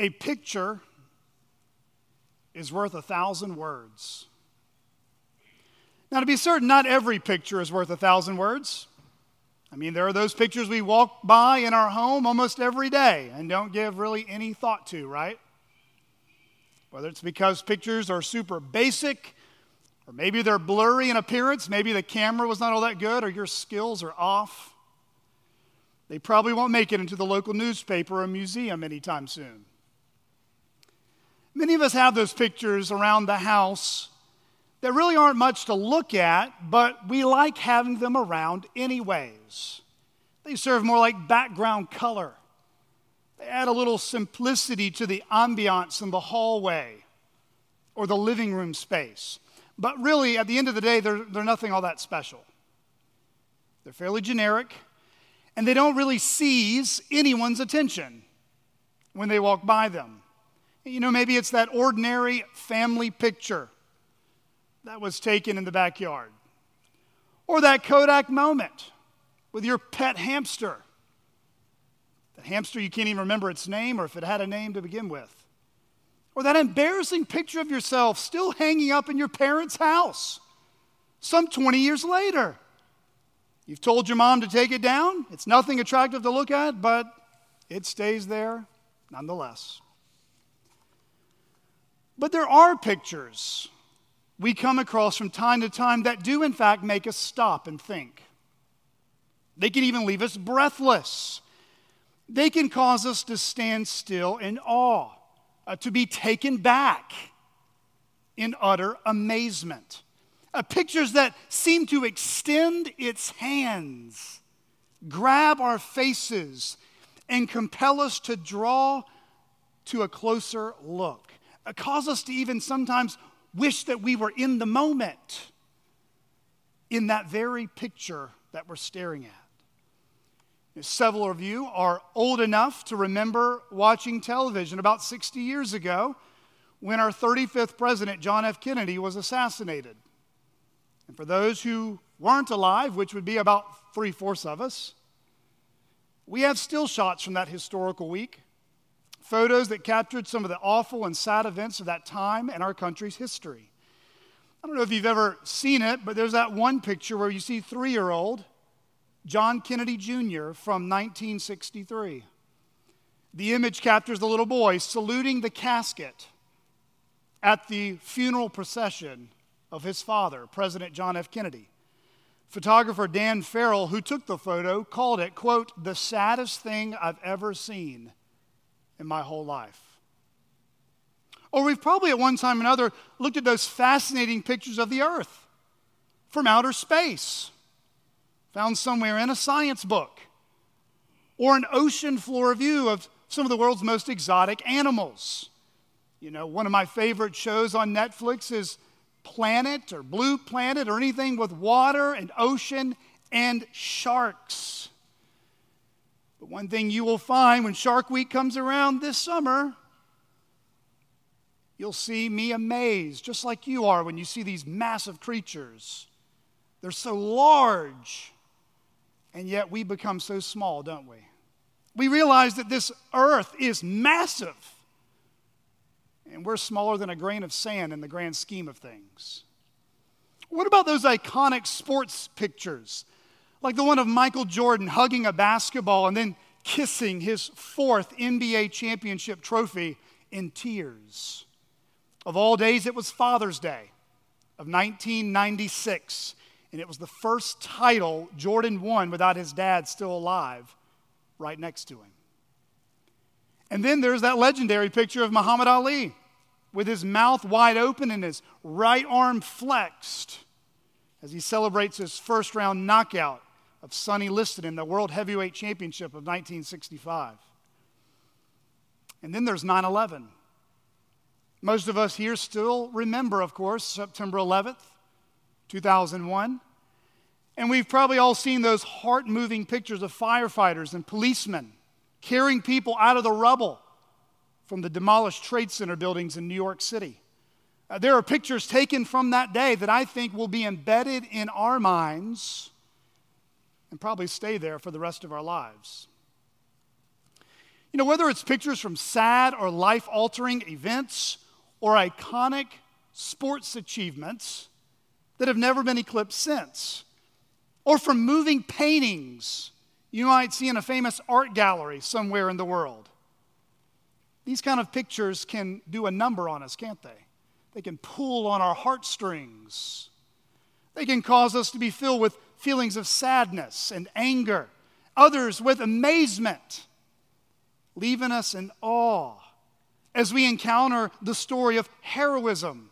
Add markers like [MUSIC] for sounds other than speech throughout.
A picture is worth a thousand words. Now, to be certain, not every picture is worth a thousand words. I mean, there are those pictures we walk by in our home almost every day and don't give really any thought to, right? Whether it's because pictures are super basic, or maybe they're blurry in appearance, maybe the camera was not all that good, or your skills are off. They probably won't make it into the local newspaper or museum anytime soon. Many of us have those pictures around the house that really aren't much to look at, but we like having them around anyways. They serve more like background color. They add a little simplicity to the ambiance in the hallway or the living room space. But really, at the end of the day, they're, they're nothing all that special. They're fairly generic, and they don't really seize anyone's attention when they walk by them. You know, maybe it's that ordinary family picture that was taken in the backyard. Or that Kodak moment with your pet hamster. That hamster you can't even remember its name or if it had a name to begin with. Or that embarrassing picture of yourself still hanging up in your parents' house some 20 years later. You've told your mom to take it down. It's nothing attractive to look at, but it stays there nonetheless. But there are pictures we come across from time to time that do, in fact, make us stop and think. They can even leave us breathless. They can cause us to stand still in awe, uh, to be taken back in utter amazement. Uh, pictures that seem to extend its hands, grab our faces, and compel us to draw to a closer look. Uh, cause us to even sometimes wish that we were in the moment in that very picture that we're staring at. Several of you are old enough to remember watching television about 60 years ago when our 35th president, John F. Kennedy, was assassinated. And for those who weren't alive, which would be about three fourths of us, we have still shots from that historical week photos that captured some of the awful and sad events of that time in our country's history. I don't know if you've ever seen it, but there's that one picture where you see three year old John Kennedy Jr. from 1963. The image captures the little boy saluting the casket at the funeral procession of his father, President John F. Kennedy. Photographer Dan Farrell, who took the photo, called it, quote, the saddest thing I've ever seen in my whole life. Or we've probably at one time or another looked at those fascinating pictures of the earth from outer space, found somewhere in a science book, or an ocean floor view of some of the world's most exotic animals. You know, one of my favorite shows on Netflix is Planet or Blue Planet or anything with water and ocean and sharks. One thing you will find when Shark Week comes around this summer, you'll see me amazed, just like you are when you see these massive creatures. They're so large, and yet we become so small, don't we? We realize that this earth is massive, and we're smaller than a grain of sand in the grand scheme of things. What about those iconic sports pictures like the one of Michael Jordan hugging a basketball and then kissing his fourth NBA championship trophy in tears. Of all days, it was Father's Day of 1996, and it was the first title Jordan won without his dad still alive right next to him. And then there's that legendary picture of Muhammad Ali with his mouth wide open and his right arm flexed as he celebrates his first round knockout of Sonny Liston in the World Heavyweight Championship of 1965. And then there's 9 11. Most of us here still remember, of course, September 11th, 2001. And we've probably all seen those heart moving pictures of firefighters and policemen carrying people out of the rubble from the demolished Trade Center buildings in New York City. Uh, there are pictures taken from that day that I think will be embedded in our minds and probably stay there for the rest of our lives. You know, whether it's pictures from sad or life altering events or iconic sports achievements that have never been eclipsed since, or from moving paintings you might see in a famous art gallery somewhere in the world. These kind of pictures can do a number on us, can't they? They can pull on our heartstrings. They can cause us to be filled with feelings of sadness and anger, others with amazement, leaving us in awe as we encounter the story of heroism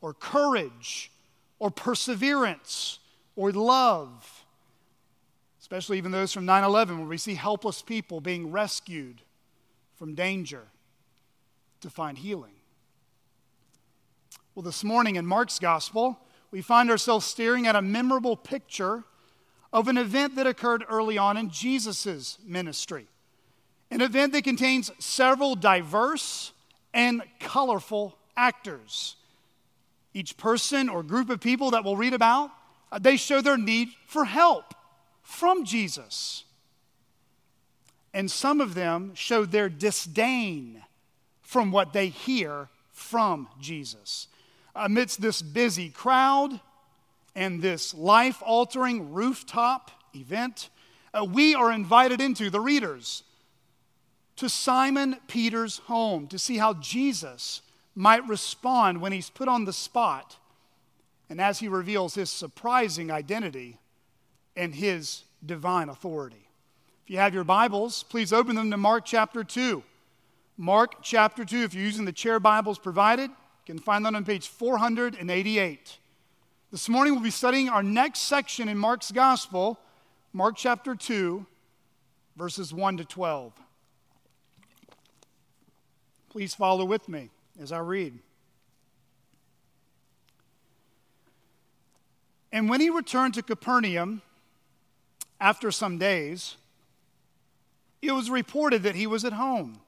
or courage or perseverance or love. Especially even those from 9 11, where we see helpless people being rescued from danger to find healing. Well, this morning in Mark's gospel, we find ourselves staring at a memorable picture of an event that occurred early on in Jesus' ministry. An event that contains several diverse and colorful actors. Each person or group of people that we'll read about, uh, they show their need for help from Jesus. And some of them show their disdain from what they hear from Jesus. Amidst this busy crowd and this life altering rooftop event, uh, we are invited into, the readers, to Simon Peter's home to see how Jesus might respond when he's put on the spot and as he reveals his surprising identity and his divine authority. If you have your Bibles, please open them to Mark chapter 2. Mark chapter 2, if you're using the chair Bibles provided, you can find that on page 488. This morning we'll be studying our next section in Mark's Gospel, Mark chapter 2, verses 1 to 12. Please follow with me as I read. And when he returned to Capernaum after some days, it was reported that he was at home.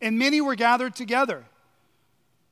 And many were gathered together,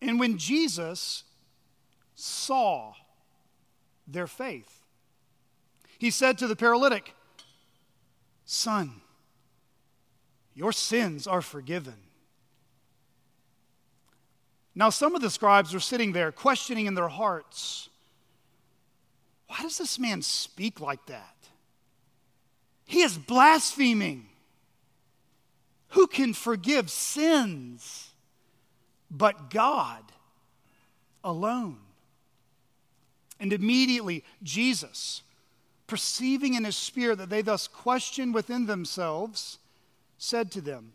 And when Jesus saw their faith, he said to the paralytic, Son, your sins are forgiven. Now, some of the scribes were sitting there questioning in their hearts why does this man speak like that? He is blaspheming. Who can forgive sins but God alone? And immediately, Jesus, perceiving in his spirit that they thus questioned within themselves, said to them,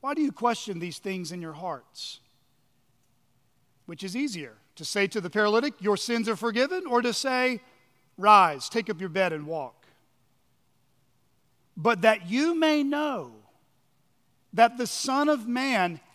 Why do you question these things in your hearts? Which is easier, to say to the paralytic, Your sins are forgiven, or to say, Rise, take up your bed and walk? But that you may know that the Son of Man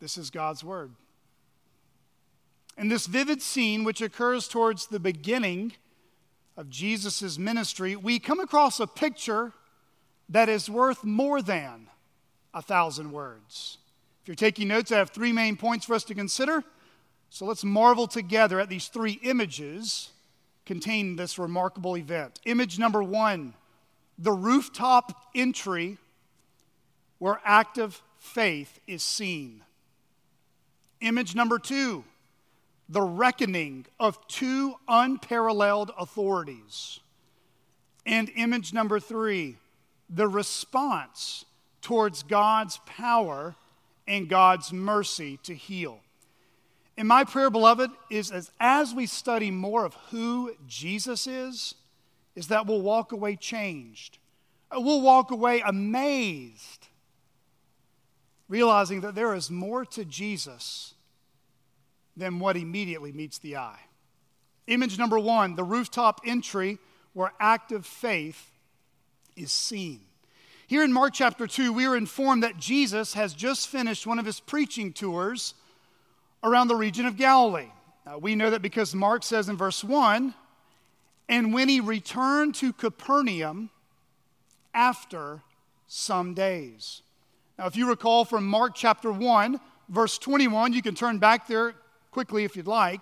This is God's word. In this vivid scene, which occurs towards the beginning of Jesus' ministry, we come across a picture that is worth more than a thousand words. If you're taking notes, I have three main points for us to consider. So let's marvel together at these three images containing this remarkable event. Image number one the rooftop entry where active faith is seen. Image number two the reckoning of two unparalleled authorities. And image number three the response towards God's power and God's mercy to heal. And my prayer, beloved, is as, as we study more of who Jesus is, is that we'll walk away changed. We'll walk away amazed, realizing that there is more to Jesus than what immediately meets the eye. Image number one the rooftop entry where active faith is seen. Here in Mark chapter 2, we are informed that Jesus has just finished one of his preaching tours around the region of Galilee. Now, we know that because Mark says in verse 1 and when he returned to Capernaum after some days. Now, if you recall from Mark chapter 1, verse 21, you can turn back there quickly if you'd like.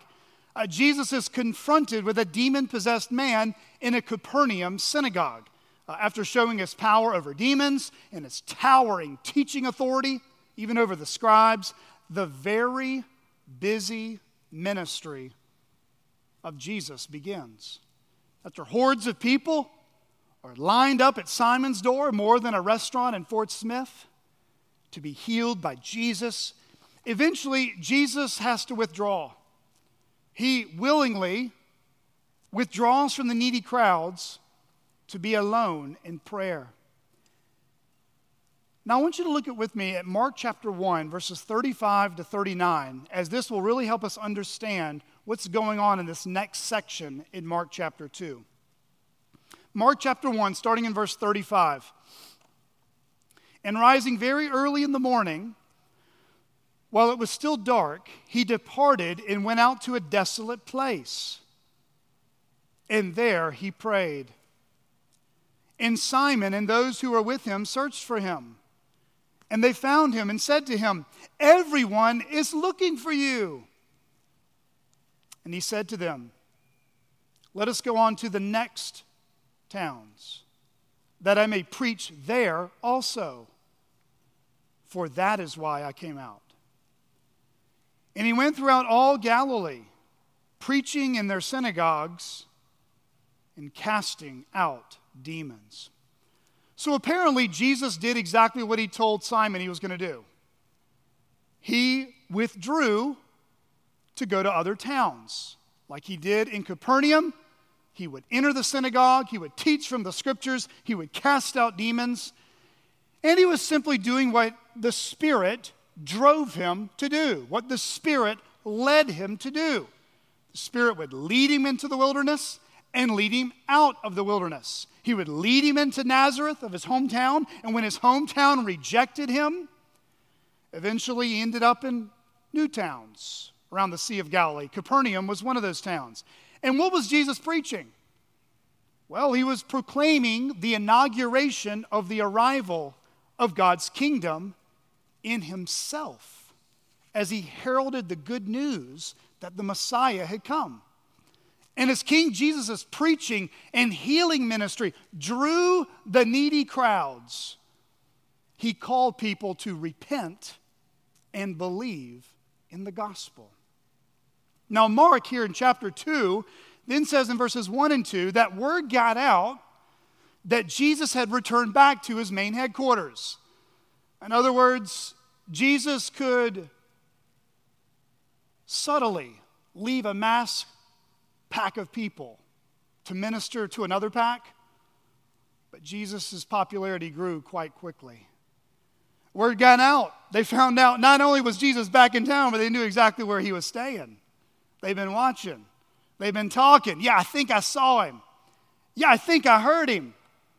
Uh, Jesus is confronted with a demon possessed man in a Capernaum synagogue. Uh, after showing his power over demons and his towering teaching authority, even over the scribes, the very busy ministry of Jesus begins. After hordes of people are lined up at Simon's door, more than a restaurant in Fort Smith, to be healed by Jesus, eventually Jesus has to withdraw. He willingly withdraws from the needy crowds to be alone in prayer. Now, I want you to look at with me at Mark chapter 1, verses 35 to 39, as this will really help us understand what's going on in this next section in Mark chapter 2. Mark chapter 1, starting in verse 35. And rising very early in the morning, while it was still dark, he departed and went out to a desolate place. And there he prayed. And Simon and those who were with him searched for him. And they found him and said to him, Everyone is looking for you. And he said to them, Let us go on to the next towns, that I may preach there also, for that is why I came out. And he went throughout all Galilee, preaching in their synagogues and casting out demons. So apparently, Jesus did exactly what he told Simon he was going to do. He withdrew to go to other towns. Like he did in Capernaum, he would enter the synagogue, he would teach from the scriptures, he would cast out demons, and he was simply doing what the Spirit drove him to do, what the Spirit led him to do. The Spirit would lead him into the wilderness and lead him out of the wilderness. He would lead him into Nazareth of his hometown, and when his hometown rejected him, eventually he ended up in new towns around the Sea of Galilee. Capernaum was one of those towns. And what was Jesus preaching? Well, he was proclaiming the inauguration of the arrival of God's kingdom in himself as he heralded the good news that the Messiah had come. And as King Jesus' preaching and healing ministry drew the needy crowds, he called people to repent and believe in the gospel. Now, Mark here in chapter 2 then says in verses 1 and 2 that word got out that Jesus had returned back to his main headquarters. In other words, Jesus could subtly leave a mass pack of people to minister to another pack, but Jesus' popularity grew quite quickly. Word got out. They found out not only was Jesus back in town, but they knew exactly where he was staying. They've been watching, they've been talking. Yeah, I think I saw him. Yeah, I think I heard him.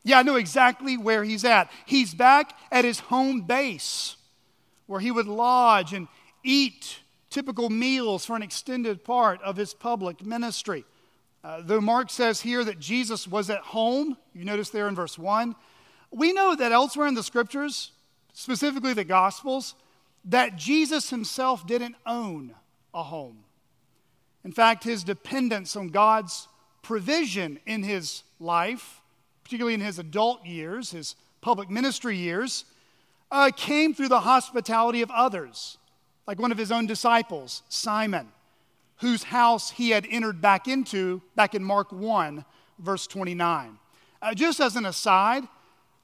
Yeah, I know exactly where he's at. He's back at his home base where he would lodge and eat typical meals for an extended part of his public ministry. Uh, though Mark says here that Jesus was at home, you notice there in verse 1, we know that elsewhere in the scriptures, specifically the Gospels, that Jesus himself didn't own a home. In fact, his dependence on God's provision in his life, particularly in his adult years, his public ministry years, uh, came through the hospitality of others like one of his own disciples, Simon, whose house he had entered back into back in Mark 1, verse 29. Uh, just as an aside,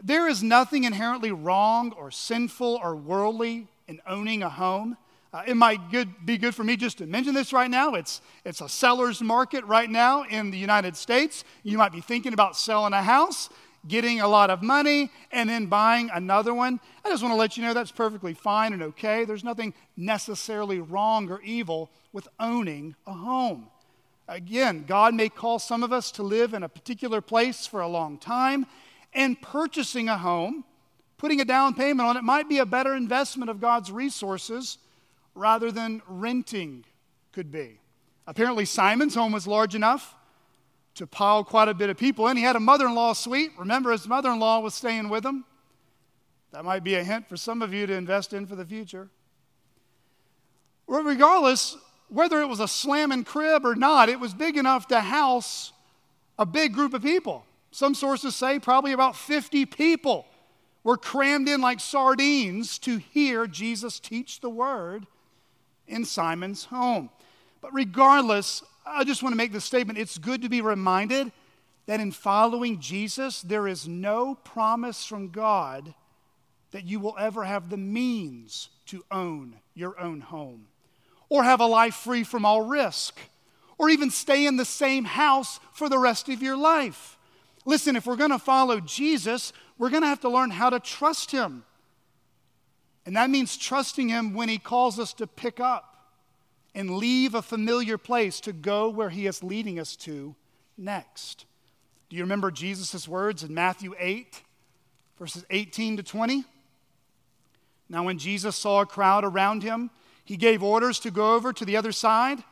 There is nothing inherently wrong or sinful or worldly in owning a home. Uh, it might good, be good for me just to mention this right now. It's, it's a seller's market right now in the United States. You might be thinking about selling a house, getting a lot of money, and then buying another one. I just want to let you know that's perfectly fine and okay. There's nothing necessarily wrong or evil with owning a home. Again, God may call some of us to live in a particular place for a long time, and purchasing a home, putting a down payment on it, might be a better investment of God's resources rather than renting could be. Apparently, Simon's home was large enough to pile quite a bit of people in. He had a mother in law suite. Remember, his mother in law was staying with him. That might be a hint for some of you to invest in for the future. Regardless, whether it was a slamming crib or not, it was big enough to house a big group of people. Some sources say probably about 50 people were crammed in like sardines to hear Jesus teach the word in Simon's home. But regardless, I just want to make this statement. It's good to be reminded that in following Jesus, there is no promise from God that you will ever have the means to own your own home or have a life free from all risk or even stay in the same house for the rest of your life. Listen, if we're going to follow Jesus, we're going to have to learn how to trust him. And that means trusting Him when He calls us to pick up and leave a familiar place to go where He is leading us to next. Do you remember Jesus' words in Matthew 8, verses 18 to 20? Now, when Jesus saw a crowd around him, he gave orders to go over to the other side.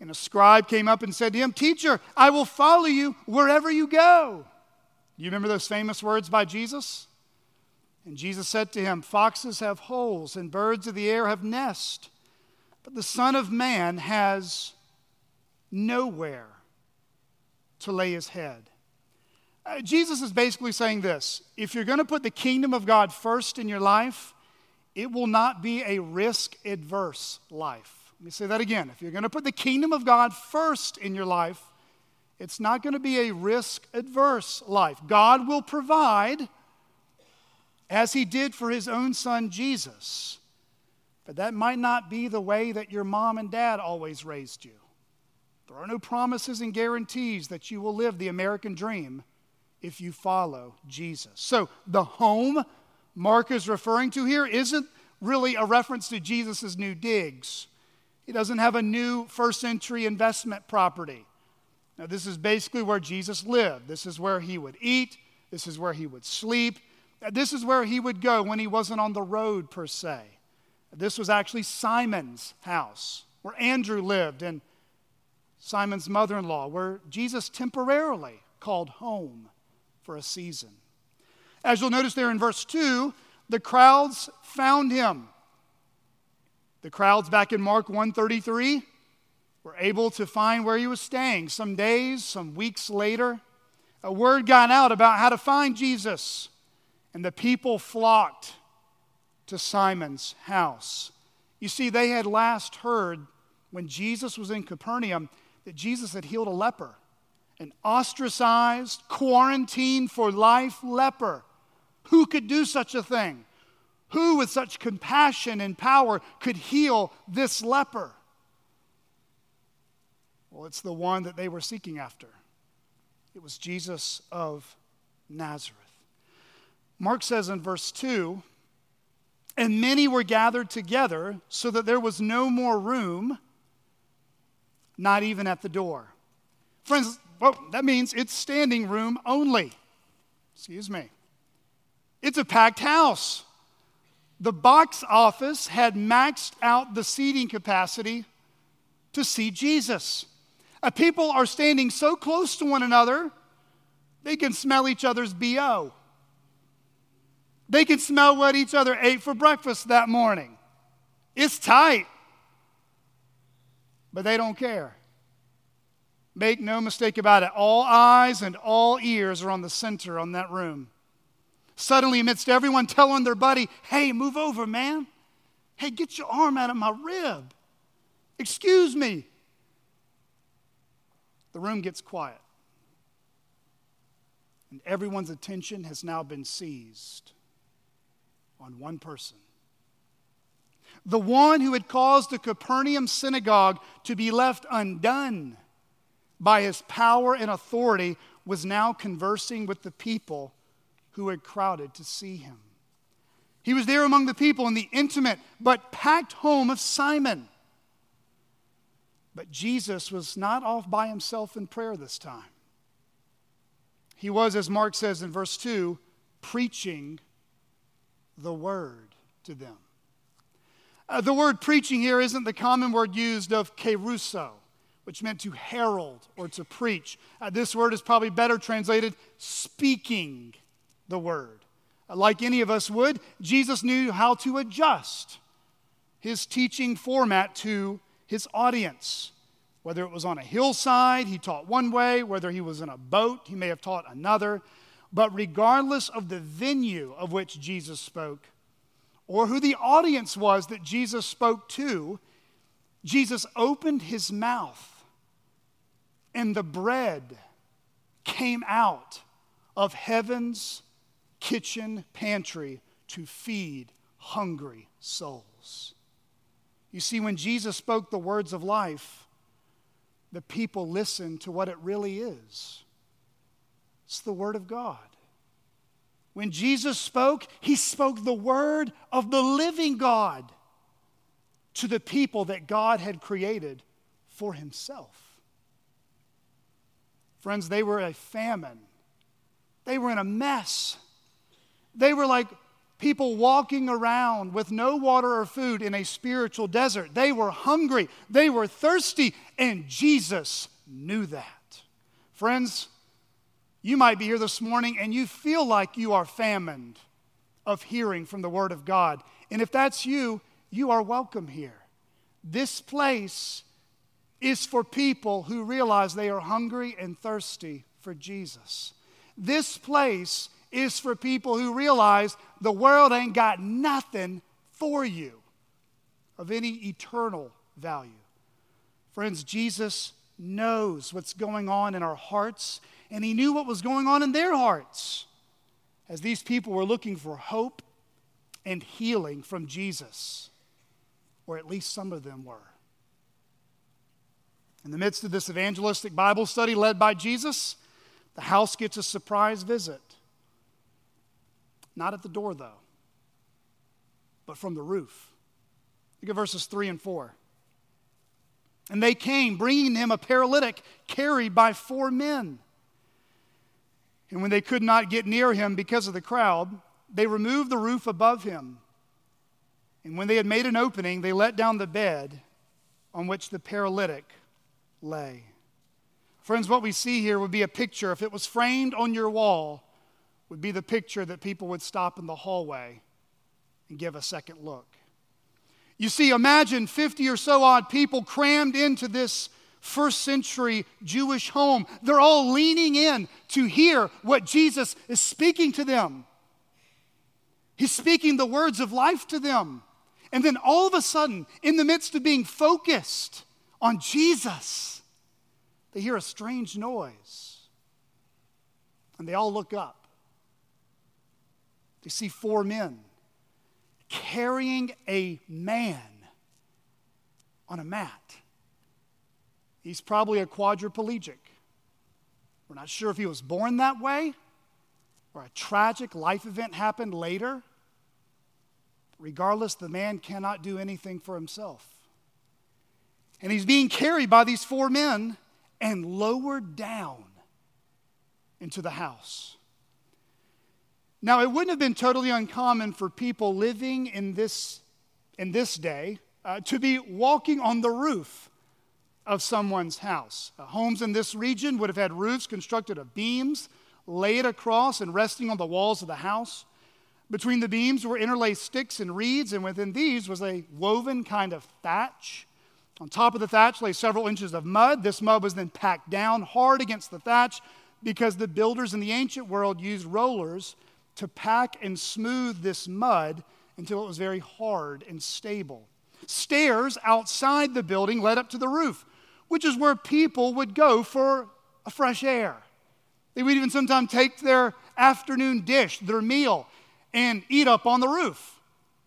And a scribe came up and said to him, Teacher, I will follow you wherever you go. You remember those famous words by Jesus? And Jesus said to him, Foxes have holes, and birds of the air have nests, but the Son of Man has nowhere to lay his head. Uh, Jesus is basically saying this if you're going to put the kingdom of God first in your life, it will not be a risk adverse life. Let me say that again. If you're going to put the kingdom of God first in your life, it's not going to be a risk adverse life. God will provide as he did for his own son Jesus. But that might not be the way that your mom and dad always raised you. There are no promises and guarantees that you will live the American dream if you follow Jesus. So the home Mark is referring to here isn't really a reference to Jesus' new digs. He doesn't have a new first century investment property. Now, this is basically where Jesus lived. This is where he would eat, this is where he would sleep, this is where he would go when he wasn't on the road, per se. This was actually Simon's house, where Andrew lived, and Simon's mother in law, where Jesus temporarily called home for a season. As you'll notice there in verse 2, the crowds found him. The crowds back in Mark 133 were able to find where he was staying. Some days, some weeks later, a word got out about how to find Jesus and the people flocked to Simon's house. You see, they had last heard when Jesus was in Capernaum that Jesus had healed a leper, an ostracized, quarantined for life leper. Who could do such a thing? Who, with such compassion and power, could heal this leper? Well, it's the one that they were seeking after. It was Jesus of Nazareth. Mark says in verse 2 And many were gathered together so that there was no more room, not even at the door. Friends, well, that means it's standing room only. Excuse me. It's a packed house. The box office had maxed out the seating capacity to see Jesus. Uh, people are standing so close to one another, they can smell each other's BO. They can smell what each other ate for breakfast that morning. It's tight, but they don't care. Make no mistake about it, all eyes and all ears are on the center on that room. Suddenly, amidst everyone telling their buddy, hey, move over, man. Hey, get your arm out of my rib. Excuse me. The room gets quiet. And everyone's attention has now been seized on one person. The one who had caused the Capernaum synagogue to be left undone by his power and authority was now conversing with the people who had crowded to see him. He was there among the people in the intimate but packed home of Simon. But Jesus was not off by himself in prayer this time. He was, as Mark says in verse 2, preaching the word to them. Uh, the word preaching here isn't the common word used of kerusso, which meant to herald or to preach. Uh, this word is probably better translated speaking the word. Uh, like any of us would, Jesus knew how to adjust his teaching format to his audience. Whether it was on a hillside, he taught one way. Whether he was in a boat, he may have taught another. But regardless of the venue of which Jesus spoke, or who the audience was that Jesus spoke to, Jesus opened his mouth and the bread came out of heaven's kitchen pantry to feed hungry souls. You see, when Jesus spoke the words of life, the people listened to what it really is it's the Word of God. When Jesus spoke, he spoke the Word of the living God to the people that God had created for himself. Friends, they were a famine. They were in a mess. They were like people walking around with no water or food in a spiritual desert. They were hungry, they were thirsty, and Jesus knew that. Friends, you might be here this morning and you feel like you are famined of hearing from the Word of God. And if that's you, you are welcome here. This place is for people who realize they are hungry and thirsty for Jesus. This place is for people who realize the world ain't got nothing for you of any eternal value. Friends, Jesus knows what's going on in our hearts, and He knew what was going on in their hearts as these people were looking for hope and healing from Jesus, or at least some of them were. In the midst of this evangelistic Bible study led by Jesus, the house gets a surprise visit. Not at the door, though, but from the roof. Look at verses 3 and 4. And they came, bringing him a paralytic carried by four men. And when they could not get near him because of the crowd, they removed the roof above him. And when they had made an opening, they let down the bed on which the paralytic lay. Friends, what we see here would be a picture, if it was framed on your wall, would be the picture that people would stop in the hallway and give a second look. You see, imagine 50 or so odd people crammed into this first century Jewish home. They're all leaning in to hear what Jesus is speaking to them. He's speaking the words of life to them. And then all of a sudden, in the midst of being focused on Jesus, they hear a strange noise. And they all look up. They see four men carrying a man on a mat. He's probably a quadriplegic. We're not sure if he was born that way or a tragic life event happened later. Regardless, the man cannot do anything for himself. And he's being carried by these four men and lowered down into the house. Now, it wouldn't have been totally uncommon for people living in this, in this day uh, to be walking on the roof of someone's house. Uh, homes in this region would have had roofs constructed of beams laid across and resting on the walls of the house. Between the beams were interlaced sticks and reeds, and within these was a woven kind of thatch on top of the thatch lay several inches of mud. This mud was then packed down hard against the thatch because the builders in the ancient world used rollers to pack and smooth this mud until it was very hard and stable. Stairs outside the building led up to the roof, which is where people would go for a fresh air. They would even sometimes take their afternoon dish, their meal, and eat up on the roof.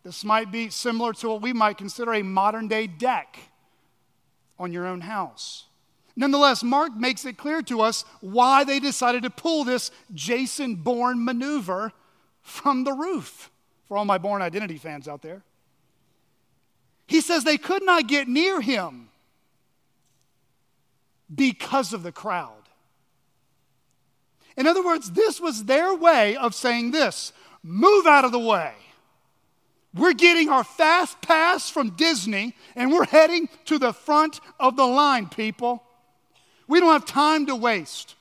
This might be similar to what we might consider a modern day deck on your own house. Nonetheless, Mark makes it clear to us why they decided to pull this Jason Bourne maneuver from the roof. For all my Bourne Identity fans out there, he says they could not get near him because of the crowd. In other words, this was their way of saying this move out of the way. We're getting our fast pass from Disney and we're heading to the front of the line, people. We don't have time to waste.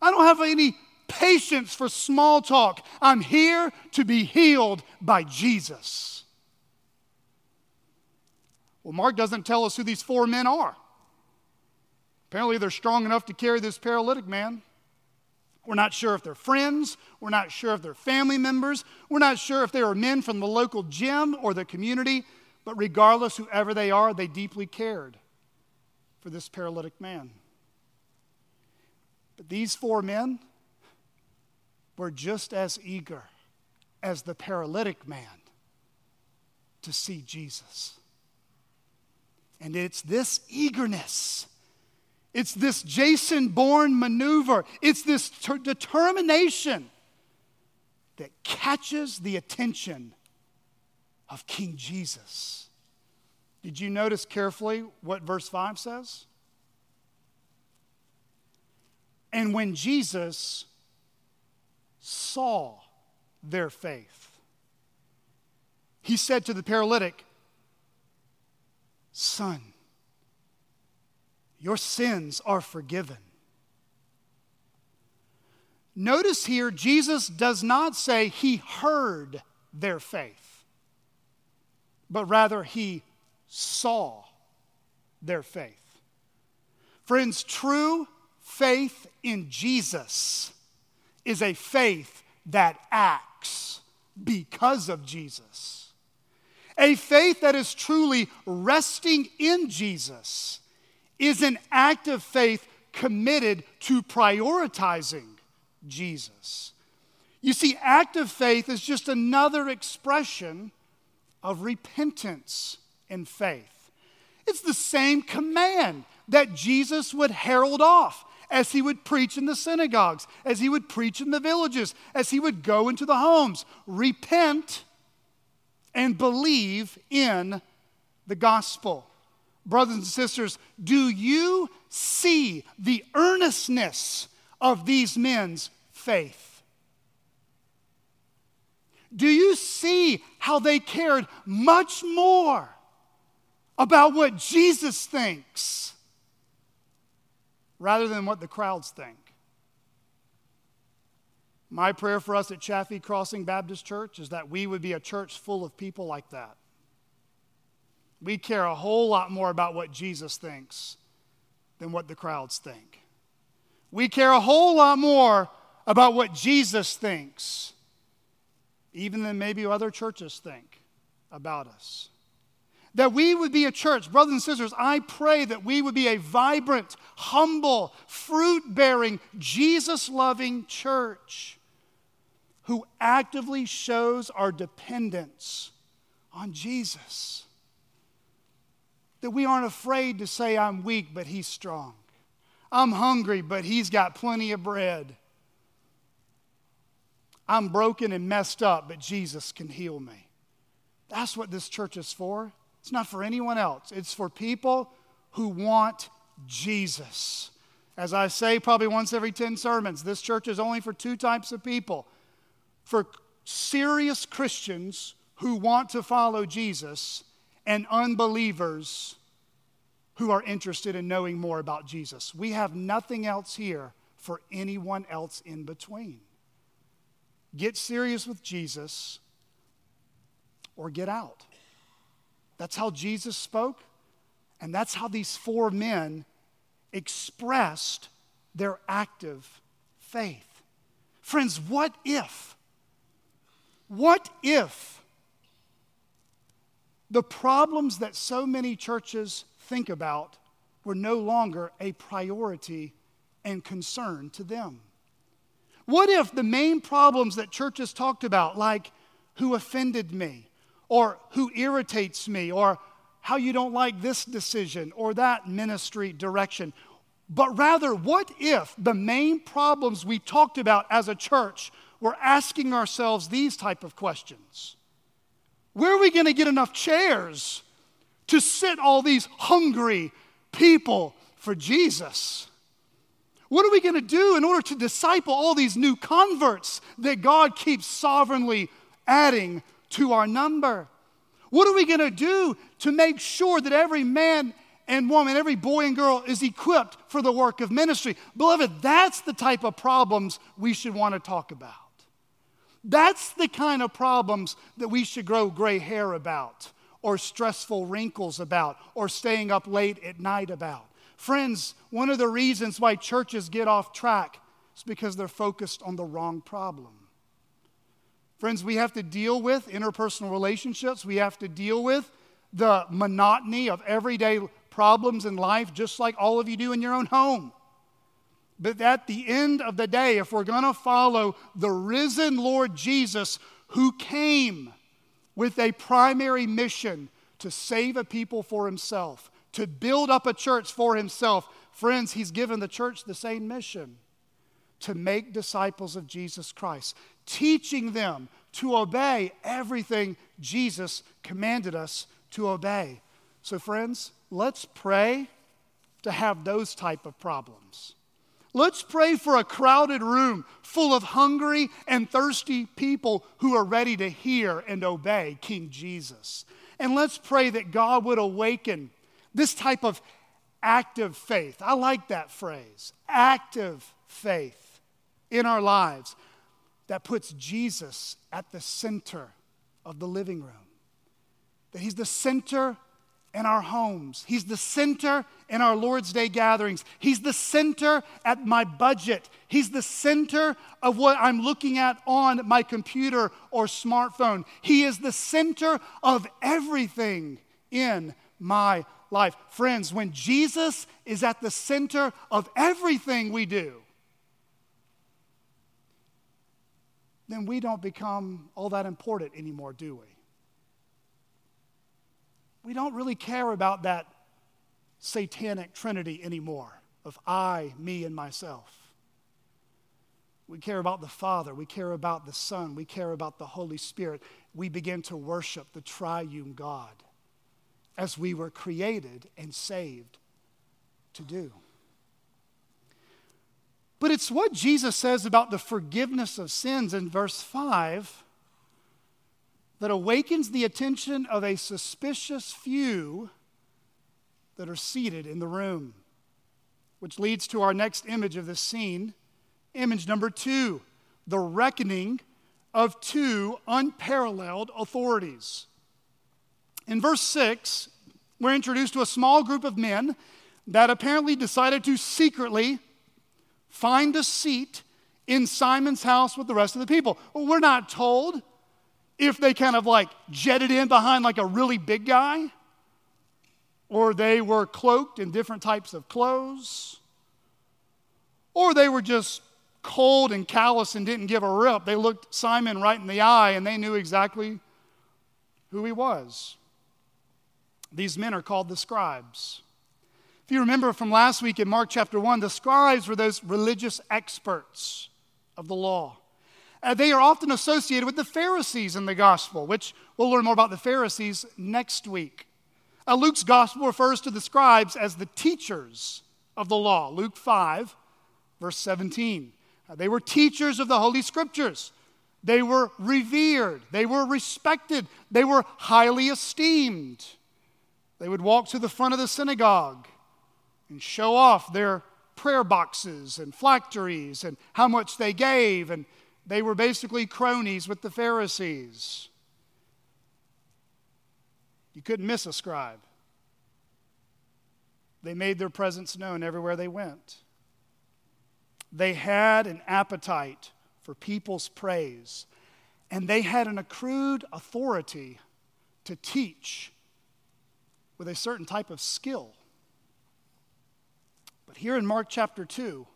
I don't have any patience for small talk. I'm here to be healed by Jesus. Well, Mark doesn't tell us who these four men are. Apparently, they're strong enough to carry this paralytic man. We're not sure if they're friends. We're not sure if they're family members. We're not sure if they are men from the local gym or the community. But regardless, whoever they are, they deeply cared for this paralytic man. But these four men were just as eager as the paralytic man to see Jesus. And it's this eagerness it's this Jason Bourne maneuver. It's this ter- determination that catches the attention of King Jesus. Did you notice carefully what verse 5 says? And when Jesus saw their faith, he said to the paralytic, Son, your sins are forgiven. Notice here, Jesus does not say he heard their faith, but rather he saw their faith. Friends, true faith in Jesus is a faith that acts because of Jesus. A faith that is truly resting in Jesus is an act of faith committed to prioritizing Jesus. You see, active faith is just another expression of repentance and faith. It's the same command that Jesus would herald off as he would preach in the synagogues, as he would preach in the villages, as he would go into the homes. Repent and believe in the gospel. Brothers and sisters, do you see the earnestness of these men's faith? Do you see how they cared much more about what Jesus thinks rather than what the crowds think? My prayer for us at Chaffee Crossing Baptist Church is that we would be a church full of people like that we care a whole lot more about what Jesus thinks than what the crowds think. We care a whole lot more about what Jesus thinks, even than maybe other churches think about us. That we would be a church, brothers and sisters, I pray that we would be a vibrant, humble, fruit bearing, Jesus loving church who actively shows our dependence on Jesus. That we aren't afraid to say, I'm weak, but He's strong. I'm hungry, but He's got plenty of bread. I'm broken and messed up, but Jesus can heal me. That's what this church is for. It's not for anyone else, it's for people who want Jesus. As I say probably once every 10 sermons, this church is only for two types of people for serious Christians who want to follow Jesus and unbelievers who are interested in knowing more about Jesus. We have nothing else here for anyone else in between. Get serious with Jesus or get out. That's how Jesus spoke, and that's how these four men expressed their active faith. Friends, what if? What if the problems that so many churches think about were no longer a priority and concern to them. What if the main problems that churches talked about, like who offended me, or who irritates me, or how you don't like this decision or that ministry direction, but rather, what if the main problems we talked about as a church were asking ourselves these type of questions? Where are we going to get enough chairs to sit all these hungry people for Jesus? What are we going to do in order to disciple all these new converts that God keeps sovereignly adding to our number? What are we going to do to make sure that every man and woman, every boy and girl is equipped for the work of ministry? Beloved, that's the type of problems we should want to talk about. That's the kind of problems that we should grow gray hair about, or stressful wrinkles about, or staying up late at night about. Friends, one of the reasons why churches get off track is because they're focused on the wrong problem. Friends, we have to deal with interpersonal relationships. We have to deal with the monotony of everyday problems in life, just like all of you do in your own home. But at the end of the day, if we're going to follow the risen Lord Jesus, who came with a primary mission to save a people for himself, to build up a church for himself. Friends, he's given the church the same mission to make disciples of Jesus Christ, teaching them to obey everything Jesus commanded us to obey. So, friends, let's pray to have those type of problems. Let's pray for a crowded room full of hungry and thirsty people who are ready to hear and obey King Jesus. And let's pray that God would awaken this type of active faith. I like that phrase active faith in our lives that puts Jesus at the center of the living room. That He's the center in our homes. He's the center in our Lord's Day gatherings. He's the center at my budget. He's the center of what I'm looking at on my computer or smartphone. He is the center of everything in my life. Friends, when Jesus is at the center of everything we do, then we don't become all that important anymore, do we? We don't really care about that satanic trinity anymore of I, me, and myself. We care about the Father. We care about the Son. We care about the Holy Spirit. We begin to worship the triune God as we were created and saved to do. But it's what Jesus says about the forgiveness of sins in verse 5 that awakens the attention of a suspicious few that are seated in the room. Which leads to our next image of this scene. Image number two the reckoning of two unparalleled authorities. In verse 6, we're introduced to a small group of men that apparently decided to secretly find a seat in Simon's house with the rest of the people. We're not told if they kind of like jetted in behind like a really big guy or they were cloaked in different types of clothes or they were just cold and callous and didn't give a rip. They looked Simon right in the eye and they knew exactly who he was. These men are called the scribes. If you remember from last week in Mark chapter 1, the scribes were those religious experts of the law. Uh, they are often associated with the Pharisees in the gospel, which we'll learn more about the Pharisees next week. Uh, Luke's gospel refers to the scribes as the teachers of the law. Luke 5, verse 17. Uh, they were teachers of the Holy Scriptures. They were revered. They were respected. They were highly esteemed. They would walk to the front of the synagogue and show off their prayer boxes and phylacteries and how much they gave and they were basically cronies with the Pharisees. You couldn't miss a scribe. They made their presence known everywhere they went. They had an appetite for people's praise, and they had an accrued authority to teach with a certain type of skill. But here in Mark chapter 2,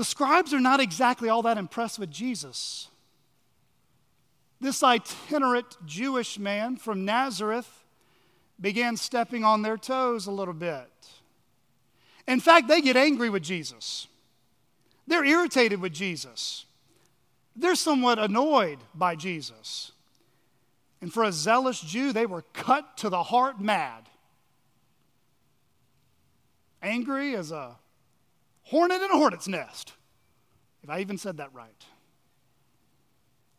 the scribes are not exactly all that impressed with Jesus. This itinerant Jewish man from Nazareth began stepping on their toes a little bit. In fact, they get angry with Jesus. They're irritated with Jesus. They're somewhat annoyed by Jesus. And for a zealous Jew, they were cut to the heart mad. Angry as a hornet in a hornet's nest, if I even said that right.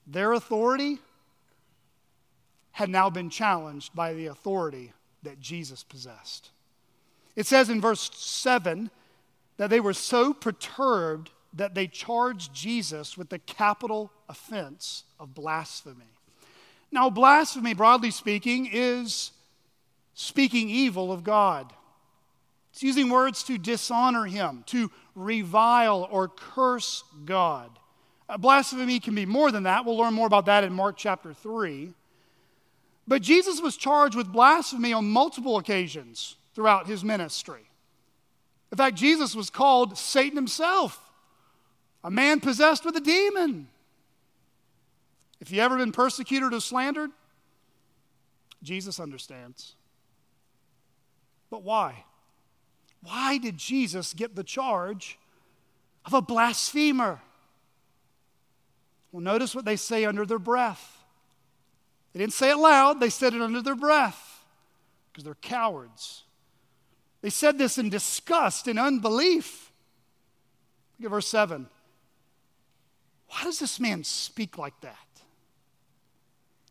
Their authority had now been challenged by the authority that Jesus possessed. It says in verse 7 that they were so perturbed that they charged Jesus with the capital offense of blasphemy. Now, blasphemy, broadly speaking, is speaking evil of God. It's using words to dishonor Him, to revile or curse God. Uh, blasphemy can be more than that. We'll learn more about that in Mark chapter 3. But Jesus was charged with blasphemy on multiple occasions throughout his ministry. In fact, Jesus was called Satan himself, a man possessed with a demon. If you've ever been persecuted or slandered, Jesus understands. But why? Why did Jesus get the charge of a blasphemer? Well, notice what they say under their breath. They didn't say it loud, they said it under their breath because they're cowards. They said this in disgust and unbelief. Look at verse 7. Why does this man speak like that?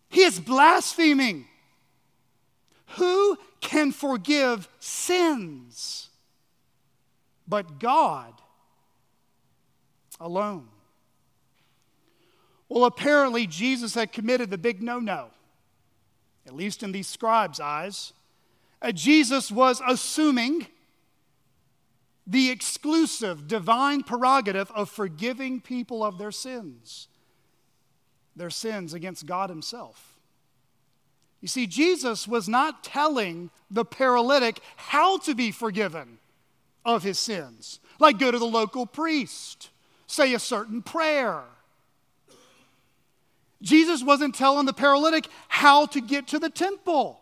He is blaspheming. Who can forgive sins but God alone? Well, apparently, Jesus had committed the big no no, at least in these scribes' eyes. Uh, Jesus was assuming the exclusive divine prerogative of forgiving people of their sins their sins against God Himself. You see, Jesus was not telling the paralytic how to be forgiven of his sins, like go to the local priest, say a certain prayer. Jesus wasn't telling the paralytic how to get to the temple,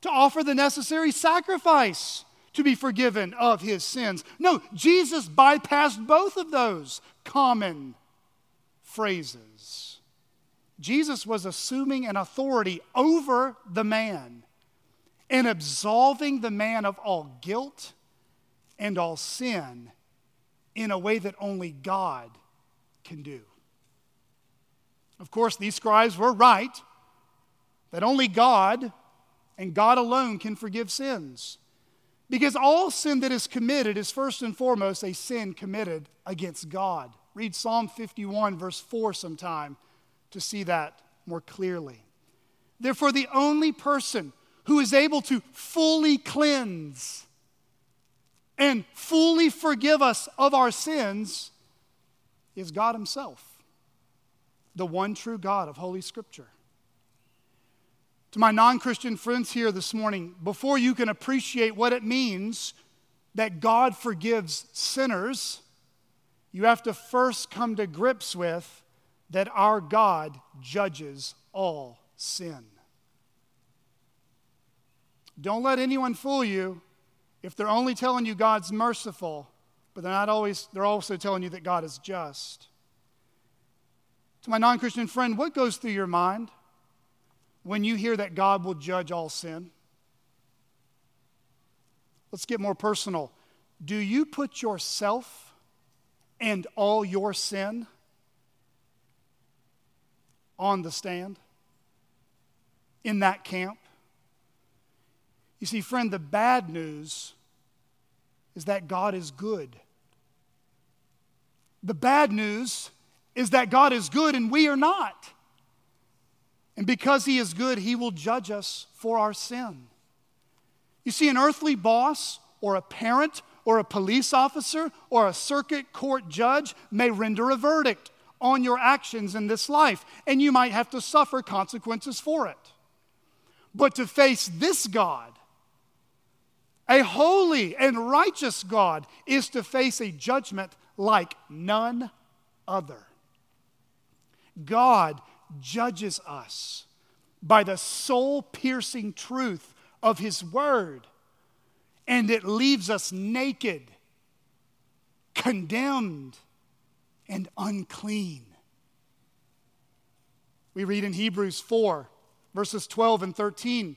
to offer the necessary sacrifice to be forgiven of his sins. No, Jesus bypassed both of those common phrases. Jesus was assuming an authority over the man and absolving the man of all guilt and all sin in a way that only God can do. Of course, these scribes were right that only God and God alone can forgive sins. Because all sin that is committed is first and foremost a sin committed against God. Read Psalm 51, verse 4 sometime to see that more clearly. Therefore, the only person who is able to fully cleanse and fully forgive us of our sins is God Himself, the one true God of Holy Scripture. To my non Christian friends here this morning, before you can appreciate what it means that God forgives sinners, you have to first come to grips with that our God judges all sin. Don't let anyone fool you if they're only telling you God's merciful, but they're not always they're also telling you that God is just. To my non-Christian friend, what goes through your mind when you hear that God will judge all sin? Let's get more personal. Do you put yourself and all your sin on the stand in that camp? You see, friend, the bad news is that God is good. The bad news is that God is good and we are not. And because He is good, He will judge us for our sin. You see, an earthly boss or a parent or a police officer or a circuit court judge may render a verdict on your actions in this life, and you might have to suffer consequences for it. But to face this God, a holy and righteous God, is to face a judgment like none other. God judges us by the soul piercing truth of His Word, and it leaves us naked, condemned, and unclean. We read in Hebrews 4, verses 12 and 13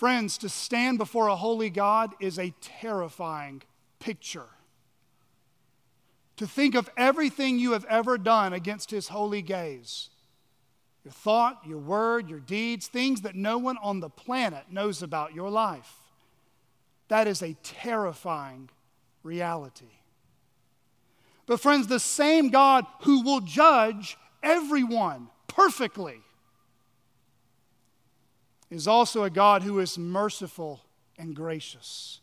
Friends, to stand before a holy God is a terrifying picture. To think of everything you have ever done against His holy gaze your thought, your word, your deeds, things that no one on the planet knows about your life. That is a terrifying reality. But, friends, the same God who will judge everyone perfectly is also a God who is merciful and gracious.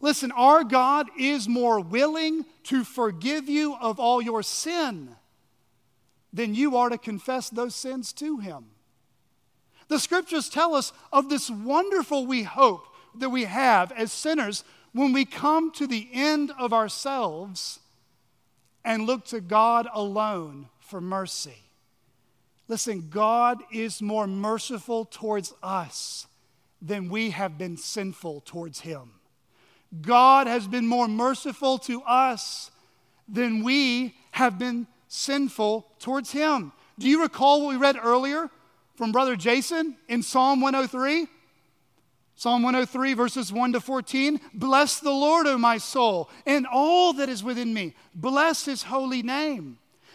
Listen, our God is more willing to forgive you of all your sin than you are to confess those sins to Him. The scriptures tell us of this wonderful we hope that we have as sinners when we come to the end of ourselves and look to God alone for mercy. Listen, God is more merciful towards us than we have been sinful towards Him. God has been more merciful to us than we have been sinful towards Him. Do you recall what we read earlier from Brother Jason in Psalm 103? Psalm 103, verses 1 to 14. Bless the Lord, O my soul, and all that is within me. Bless His holy name.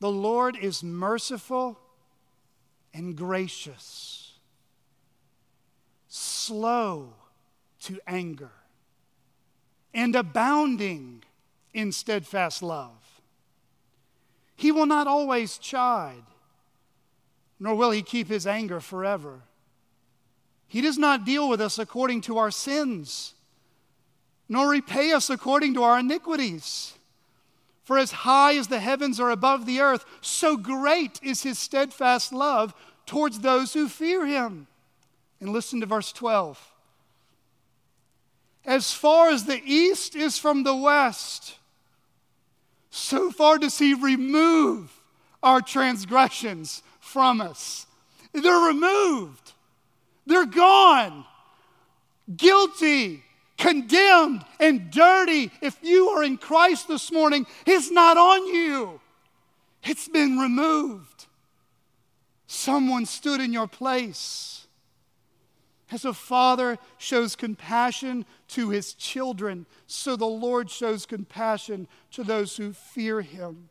The Lord is merciful and gracious, slow to anger, and abounding in steadfast love. He will not always chide, nor will he keep his anger forever. He does not deal with us according to our sins, nor repay us according to our iniquities. For as high as the heavens are above the earth, so great is his steadfast love towards those who fear him. And listen to verse 12. As far as the east is from the west, so far does he remove our transgressions from us. They're removed, they're gone. Guilty condemned and dirty, if you are in Christ this morning, it's not on you. It's been removed. Someone stood in your place. As a father shows compassion to his children, so the Lord shows compassion to those who fear him.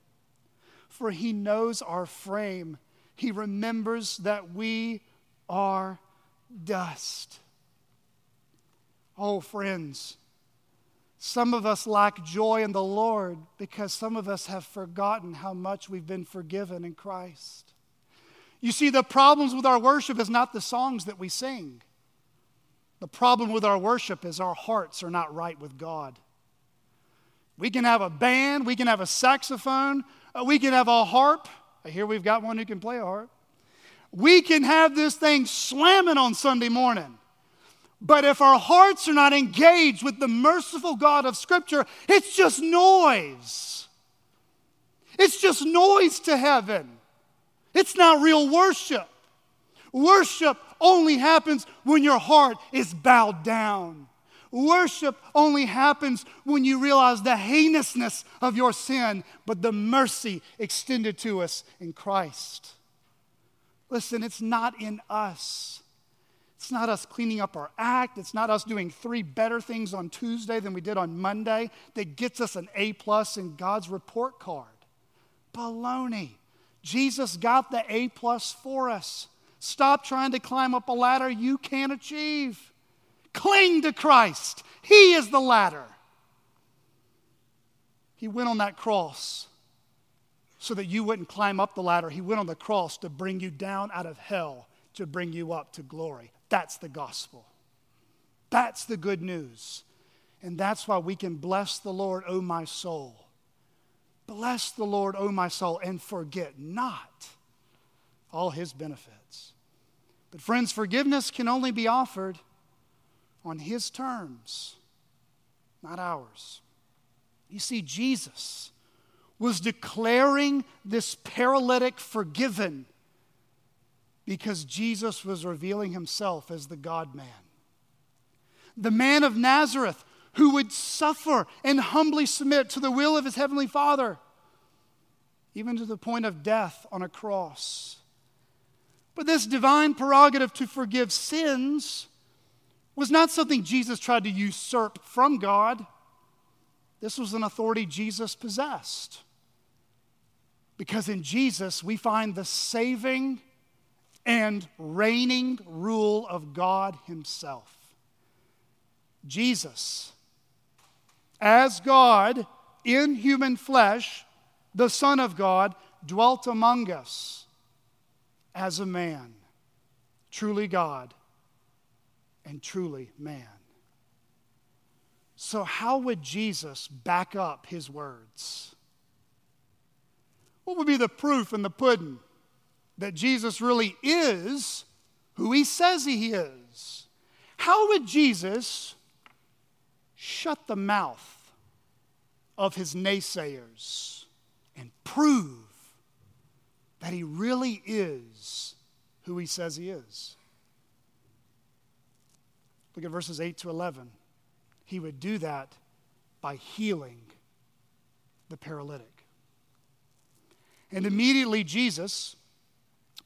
For he knows our frame, he remembers that we are dust. Oh, friends, some of us lack joy in the Lord because some of us have forgotten how much we've been forgiven in Christ. You see, the problems with our worship is not the songs that we sing. The problem with our worship is our hearts are not right with God. We can have a band, we can have a saxophone, uh, we can have a harp. Here we've got one who can play a harp. We can have this thing slamming on Sunday morning. But if our hearts are not engaged with the merciful God of Scripture, it's just noise. It's just noise to heaven. It's not real worship. Worship only happens when your heart is bowed down. Worship only happens when you realize the heinousness of your sin, but the mercy extended to us in Christ. Listen, it's not in us. It's not us cleaning up our act. It's not us doing three better things on Tuesday than we did on Monday that gets us an A plus in God's report card. Baloney. Jesus got the A plus for us. Stop trying to climb up a ladder you can't achieve. Cling to Christ. He is the ladder. He went on that cross so that you wouldn't climb up the ladder. He went on the cross to bring you down out of hell to bring you up to glory. That's the gospel. That's the good news. And that's why we can bless the Lord, O my soul. Bless the Lord, O my soul, and forget not all his benefits. But, friends, forgiveness can only be offered on his terms, not ours. You see, Jesus was declaring this paralytic forgiven because Jesus was revealing himself as the God man. The man of Nazareth who would suffer and humbly submit to the will of his heavenly Father, even to the point of death on a cross. But this divine prerogative to forgive sins was not something Jesus tried to usurp from God. This was an authority Jesus possessed. Because in Jesus, we find the saving and reigning rule of God Himself. Jesus, as God in human flesh, the Son of God, dwelt among us as a man, truly God and truly man. So, how would Jesus back up his words? What would be the proof in the pudding that Jesus really is who he says he is? How would Jesus shut the mouth of his naysayers and prove that he really is who he says he is? Look at verses 8 to 11. He would do that by healing the paralytic. And immediately Jesus,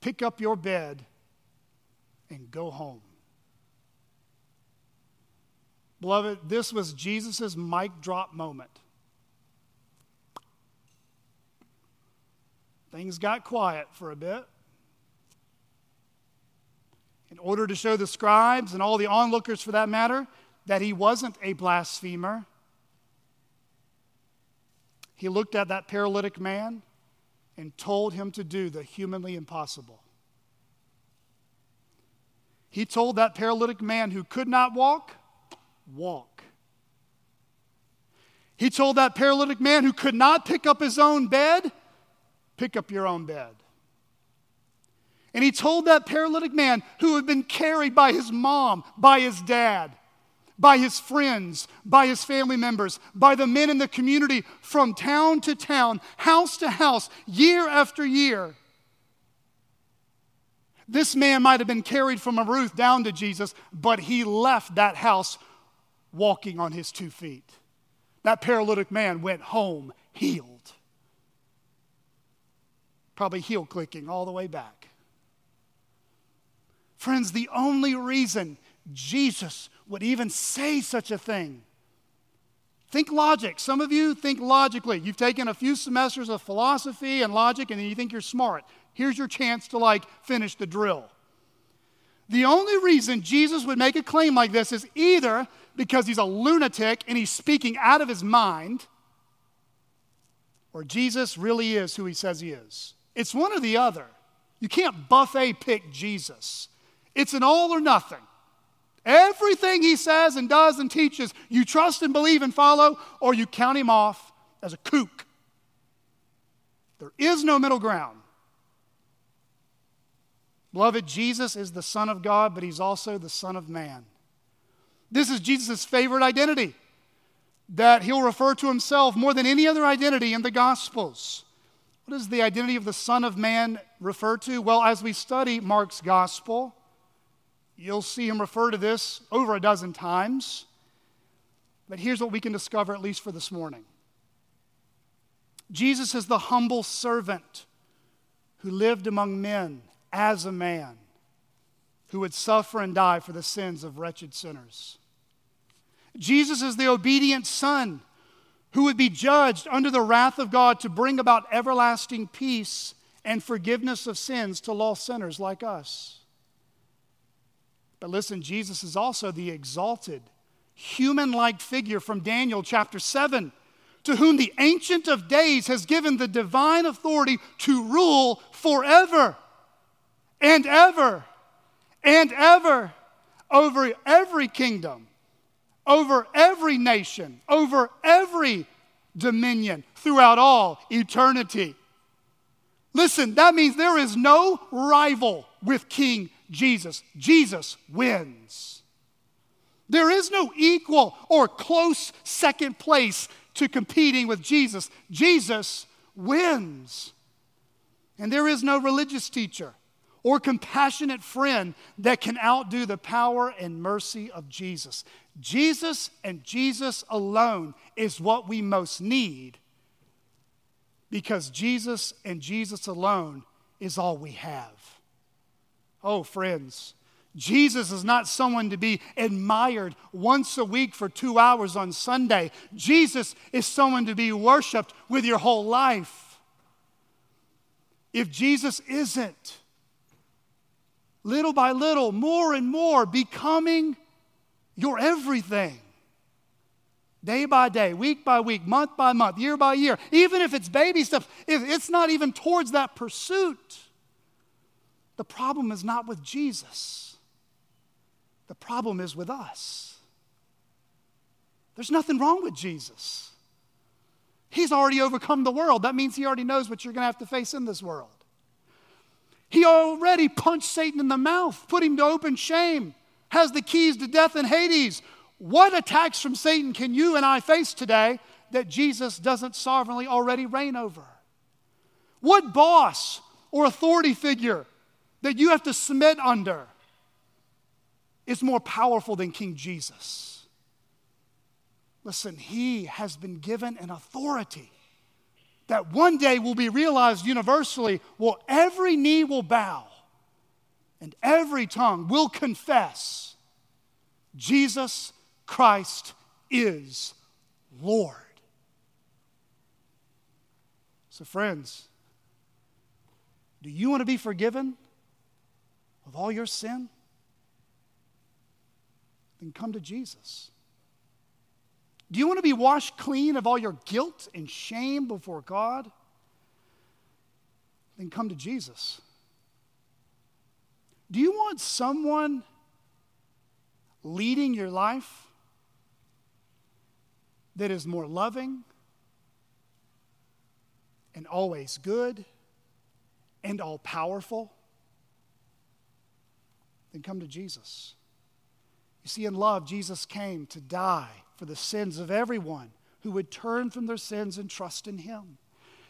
pick up your bed, and go home. Beloved, this was Jesus' mic drop moment. Things got quiet for a bit. In order to show the scribes and all the onlookers for that matter that he wasn't a blasphemer, he looked at that paralytic man and told him to do the humanly impossible. He told that paralytic man who could not walk, walk. He told that paralytic man who could not pick up his own bed, pick up your own bed. And he told that paralytic man who had been carried by his mom, by his dad, by his friends, by his family members, by the men in the community from town to town, house to house, year after year. This man might have been carried from a roof down to Jesus, but he left that house walking on his two feet. That paralytic man went home healed. Probably heel clicking all the way back. Friends, the only reason Jesus would even say such a thing. Think logic. Some of you think logically. You've taken a few semesters of philosophy and logic and you think you're smart. Here's your chance to like finish the drill. The only reason Jesus would make a claim like this is either because he's a lunatic and he's speaking out of his mind, or Jesus really is who he says he is. It's one or the other. You can't buffet pick Jesus, it's an all or nothing. Everything he says and does and teaches, you trust and believe and follow, or you count him off as a kook. There is no middle ground. Beloved, Jesus is the Son of God, but he's also the Son of Man. This is Jesus' favorite identity that he'll refer to himself more than any other identity in the Gospels. What does the identity of the Son of Man refer to? Well, as we study Mark's Gospel, you'll see him refer to this over a dozen times. But here's what we can discover, at least for this morning Jesus is the humble servant who lived among men as a man who would suffer and die for the sins of wretched sinners. Jesus is the obedient Son who would be judged under the wrath of God to bring about everlasting peace and forgiveness of sins to lost sinners like us. But listen, Jesus is also the exalted, human like figure from Daniel chapter 7, to whom the Ancient of Days has given the divine authority to rule forever and ever and ever over every kingdom, over every nation, over every dominion throughout all eternity. Listen, that means there is no rival with King Jesus. Jesus wins. There is no equal or close second place to competing with Jesus. Jesus wins. And there is no religious teacher or compassionate friend that can outdo the power and mercy of Jesus. Jesus and Jesus alone is what we most need because Jesus and Jesus alone is all we have. Oh, friends, Jesus is not someone to be admired once a week for two hours on Sunday. Jesus is someone to be worshiped with your whole life. If Jesus isn't, little by little, more and more, becoming your everything. Day by day, week by week, month by month, year by year, even if it's baby steps, if it's not even towards that pursuit. The problem is not with Jesus, the problem is with us. There's nothing wrong with Jesus. He's already overcome the world. That means he already knows what you're going to have to face in this world. He already punched Satan in the mouth, put him to open shame, has the keys to death and Hades. What attacks from Satan can you and I face today that Jesus doesn't sovereignly already reign over? What boss or authority figure that you have to submit under is more powerful than King Jesus? Listen, he has been given an authority that one day will be realized universally, well, every knee will bow and every tongue will confess Jesus Christ is Lord. So, friends, do you want to be forgiven all your sin? Then come to Jesus. Do you want to be washed clean of all your guilt and shame before God? Then come to Jesus. Do you want someone leading your life that is more loving and always good and all powerful? Then come to Jesus. You see, in love, Jesus came to die for the sins of everyone who would turn from their sins and trust in him.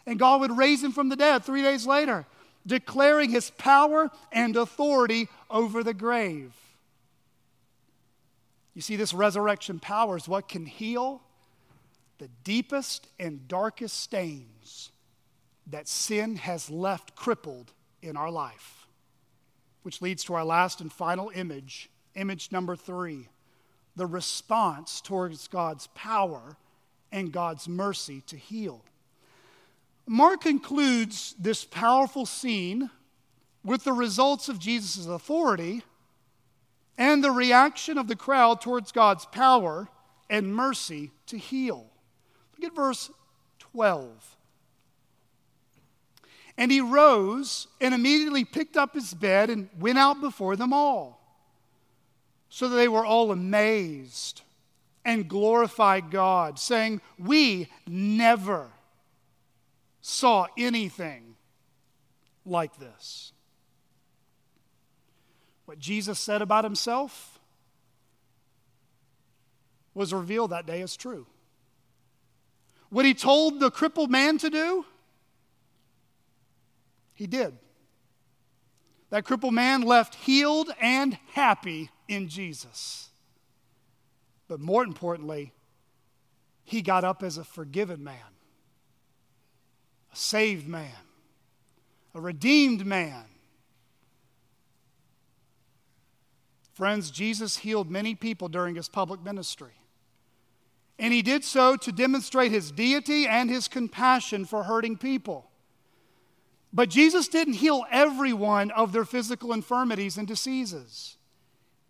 And God would raise him from the dead three days later, declaring his power and authority over the grave. You see, this resurrection power is what can heal the deepest and darkest stains that sin has left crippled in our life. Which leads to our last and final image, image number three the response towards God's power and God's mercy to heal. Mark concludes this powerful scene with the results of Jesus' authority and the reaction of the crowd towards God's power and mercy to heal. Look at verse 12. And he rose and immediately picked up his bed and went out before them all so that they were all amazed and glorified God, saying, We never saw anything like this. what Jesus said about himself was revealed that day as true. What he told the crippled man to do, he did. That crippled man left healed and happy in Jesus. But more importantly, he got up as a forgiven man, a saved man, a redeemed man. Friends, Jesus healed many people during his public ministry. And he did so to demonstrate his deity and his compassion for hurting people. But Jesus didn't heal everyone of their physical infirmities and diseases.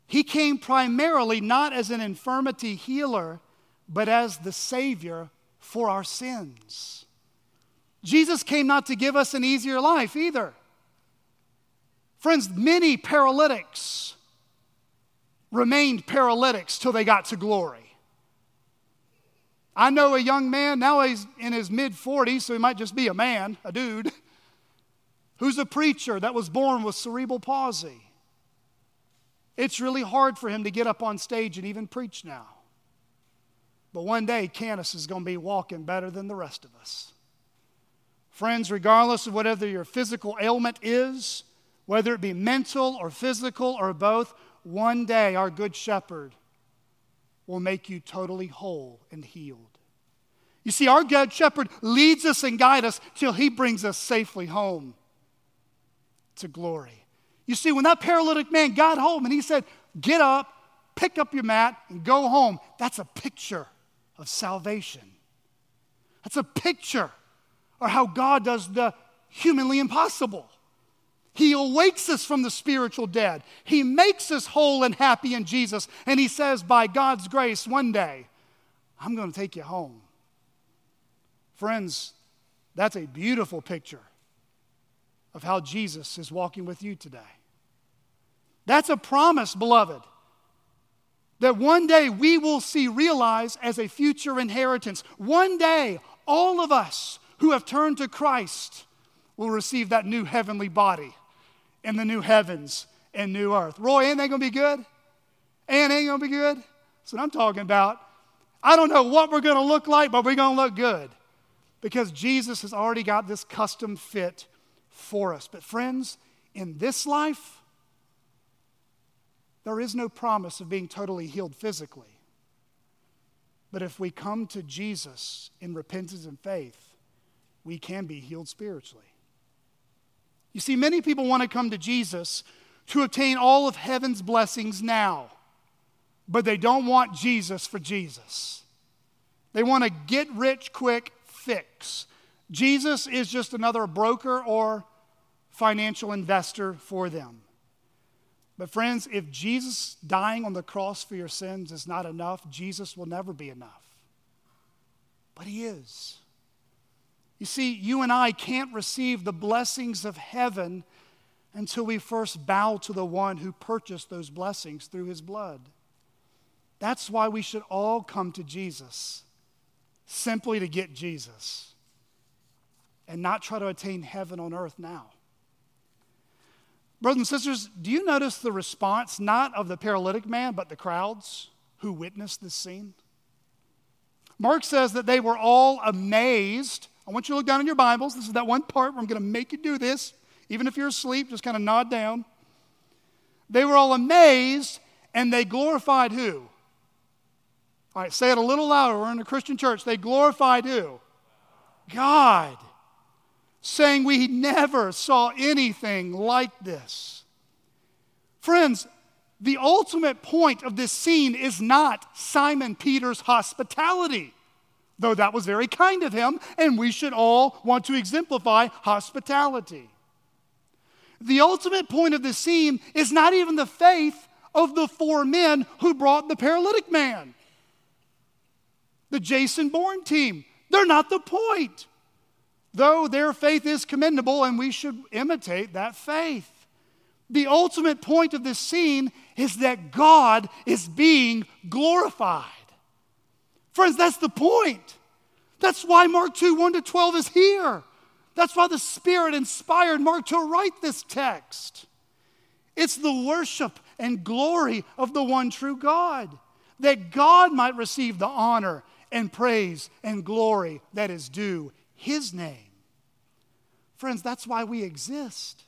He came primarily not as an infirmity healer, but as the Savior for our sins. Jesus came not to give us an easier life either. Friends, many paralytics remained paralytics till they got to glory. I know a young man, now he's in his mid 40s, so he might just be a man, a dude, [LAUGHS] who's a preacher that was born with cerebral palsy. It's really hard for him to get up on stage and even preach now. But one day, Canis is going to be walking better than the rest of us. Friends, regardless of whatever your physical ailment is, whether it be mental or physical or both, one day our Good Shepherd will make you totally whole and healed. You see, our good shepherd leads us and guides us till he brings us safely home to glory. You see, when that paralytic man got home and he said, Get up, pick up your mat, and go home, that's a picture of salvation. That's a picture of how God does the humanly impossible. He awakes us from the spiritual dead. He makes us whole and happy in Jesus. And He says, by God's grace, one day, I'm going to take you home. Friends, that's a beautiful picture of how Jesus is walking with you today. That's a promise, beloved, that one day we will see realized as a future inheritance. One day, all of us who have turned to Christ will receive that new heavenly body in the new heavens and new earth. Roy, ain't that to be good? And ain't to be good? That's what I'm talking about. I don't know what we're to look like, but we're to look good because Jesus has already got this custom fit for us. But, friends, in this life, there is no promise of being totally healed physically. But if we come to Jesus in repentance and faith, we can be healed spiritually. You see, many people want to come to Jesus to obtain all of heaven's blessings now, but they don't want Jesus for Jesus. They want a get rich quick fix. Jesus is just another broker or financial investor for them. But, friends, if Jesus dying on the cross for your sins is not enough, Jesus will never be enough. But He is. You see, you and I can't receive the blessings of heaven until we first bow to the one who purchased those blessings through his blood. That's why we should all come to Jesus, simply to get Jesus, and not try to attain heaven on earth now. Brothers and sisters, do you notice the response not of the paralytic man, but the crowds who witnessed this scene? Mark says that they were all amazed I want you to look down in your Bibles. This is that one part where I'm going to make you do this. Even if you're asleep, just kind of nod down. They were all amazed and they glorified who? All right, say it a little louder. We're in a Christian church. They glorified who? God. Saying we never saw anything like this. Friends, the ultimate point of this scene is not Simon Peter's hospitality though that was very kind of him, and we should all want to exemplify hospitality. The ultimate point of the scene is not even the faith of the four men who brought the paralytic man. The Jason Bourne team, they're not the point. Though their faith is commendable and we should imitate that faith. The ultimate point of this scene is that God is being glorified. Friends, that's the point. That's why Mark 2 1 to 12 is here. That's why the Spirit inspired Mark to write this text. It's the worship and glory of the one true God, that God might receive the honor and praise and glory that is due His name. Friends, that's why we exist.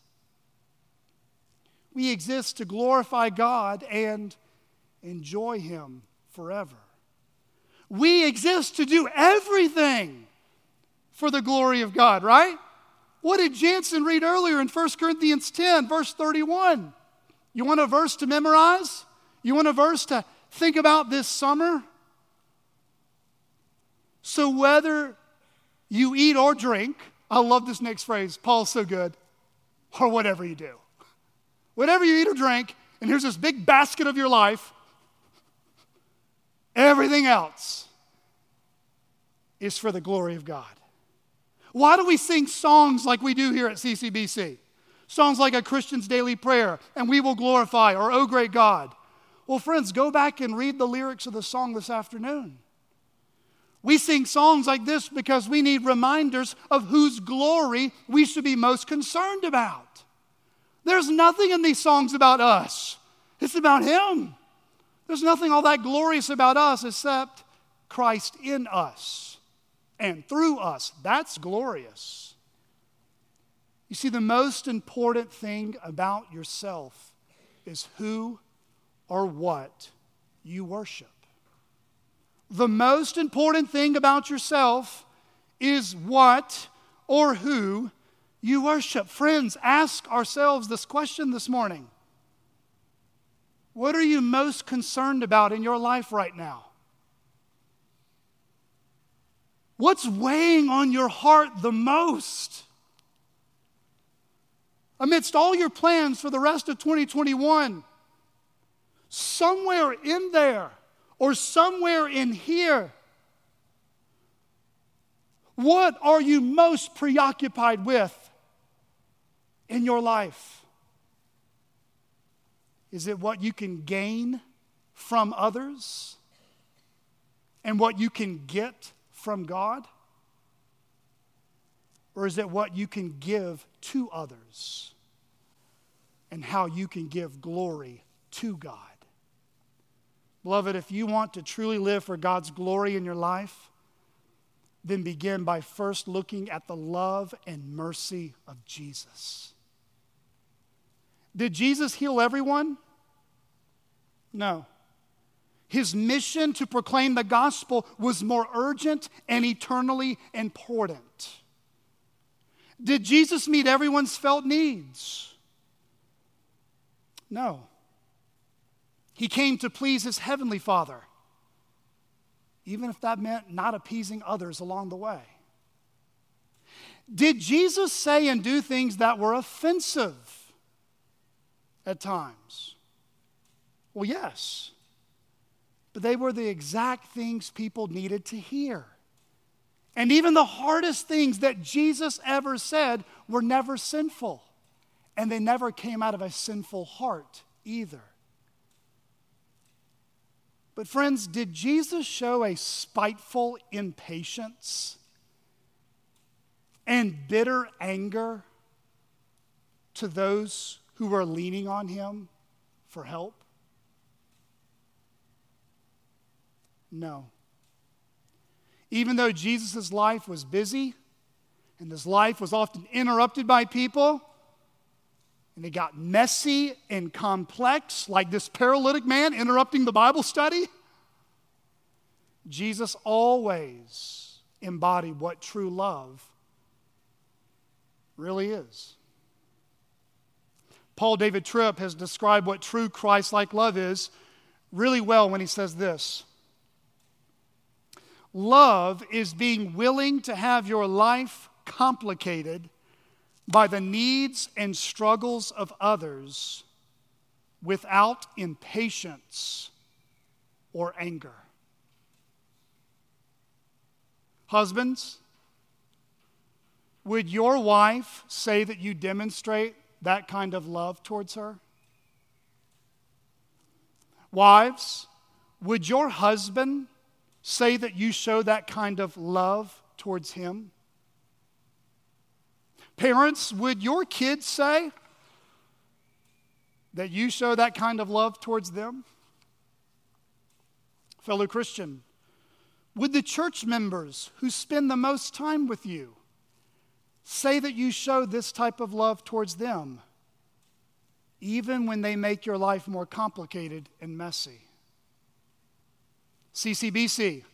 We exist to glorify God and enjoy Him forever. We exist to do everything for the glory of God, right? What did Jansen read earlier in 1 Corinthians 10, verse 31? You want a verse to memorize? You want a verse to think about this summer? So, whether you eat or drink, I love this next phrase. Paul's so good. Or whatever you do. Whatever you eat or drink, and here's this big basket of your life, everything else is for the glory of God. Why do we sing songs like we do here at CCBC? Songs like A Christian's Daily Prayer and We Will Glorify or Oh Great God. Well, friends, go back and read the lyrics of the song this afternoon. We sing songs like this because we need reminders of whose glory we should be most concerned about. There's nothing in these songs about us, it's about Him. There's nothing all that glorious about us except Christ in us and through us. That's glorious. You see, the most important thing about yourself is who or what you worship. The most important thing about yourself is what or who you worship. Friends, ask ourselves this question this morning What are you most concerned about in your life right now? What's weighing on your heart the most? amidst all your plans for the rest of 2021, somewhere in there or somewhere in here, what are you most preoccupied with in your life? Is it what you can gain from others and what you can get from God? Or is it what you can give to others and how you can give glory to God? Beloved, if you want to truly live for God's glory in your life, then begin by first looking at the love and mercy of Jesus. Did Jesus heal everyone? No. His mission to proclaim the gospel was more urgent and eternally important. Did Jesus meet everyone's felt needs? No. He came to please his heavenly Father, even if that meant not appeasing others along the way. Did Jesus say and do things that were offensive at times? Well, yes. But they were the exact things people needed to hear. And even the hardest things that Jesus ever said were never sinful. And they never came out of a sinful heart either. But, friends, did Jesus show a spiteful impatience and bitter anger to those who were leaning on him for help? No. Even though Jesus' life was busy and his life was often interrupted by people, and it got messy and complex, like this paralytic man interrupting the Bible study, Jesus always embodied what true love really is. Paul David Tripp has described what true Christ like love is really well when he says this Love is being willing to have your life complicated by the needs and struggles of others without impatience or anger. Husbands, would your wife say that you demonstrate that kind of love towards her? Wives, would your husband say that you show that kind of love towards Him? Parents, would your kids say that you show that kind of love towards them? Fellow Christian, would the church members who spend the most time with you say that you show this type of love towards them, even when they make your life more complicated and messy? CCBC,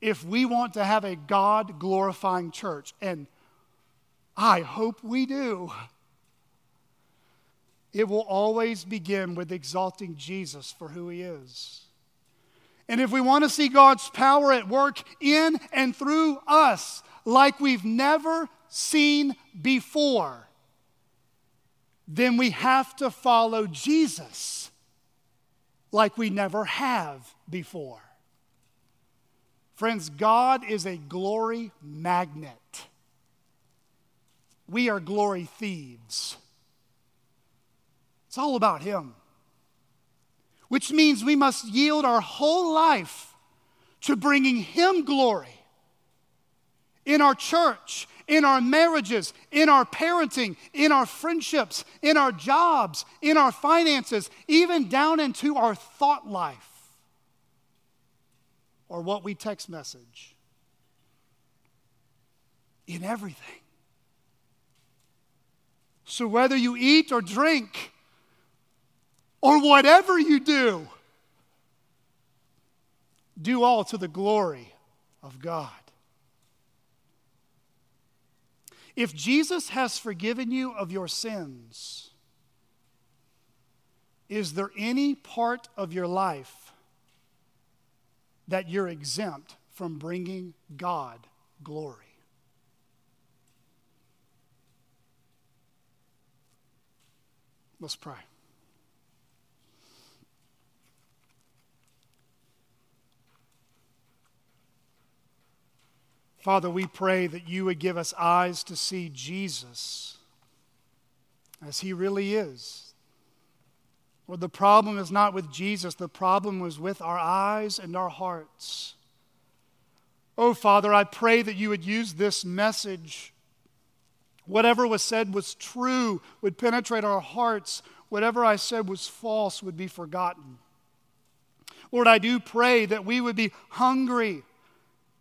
if we want to have a God glorifying church, and I hope we do, it will always begin with exalting Jesus for who he is. And if we want to see God's power at work in and through us like we've never seen before, then we have to follow Jesus like we never have before. Friends, God is a glory magnet. We are glory thieves. It's all about Him. Which means we must yield our whole life to bringing Him glory in our church, in our marriages, in our parenting, in our friendships, in our jobs, in our finances, even down into our thought life or what we text message. In everything. So whether you eat or drink, or whatever you do, do all to the glory of God. If Jesus has forgiven you of your sins, is there any part of your life that you're exempt from bringing God glory? Let's pray. Father, we pray that you would give us eyes to see Jesus as he really is. Well, the problem is not with Jesus, the problem was with our eyes and our hearts. Oh, Father, I pray that you would use this message. Whatever was said was true, would penetrate our hearts. Whatever I said was false, would be forgotten. Lord, I do pray that we would be hungry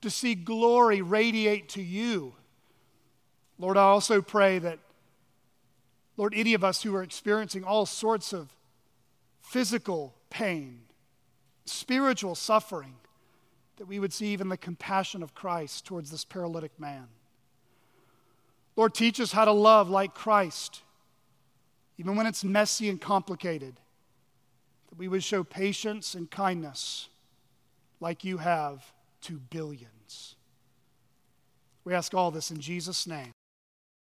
to see glory radiate to you. Lord, I also pray that, Lord, any of us who are experiencing all sorts of physical pain, spiritual suffering, that we would see even the compassion of Christ towards this paralytic man. Lord, teach us how to love like Christ, even when it's messy and complicated, that we would show patience and kindness like you have to billions. We ask all this in Jesus' name.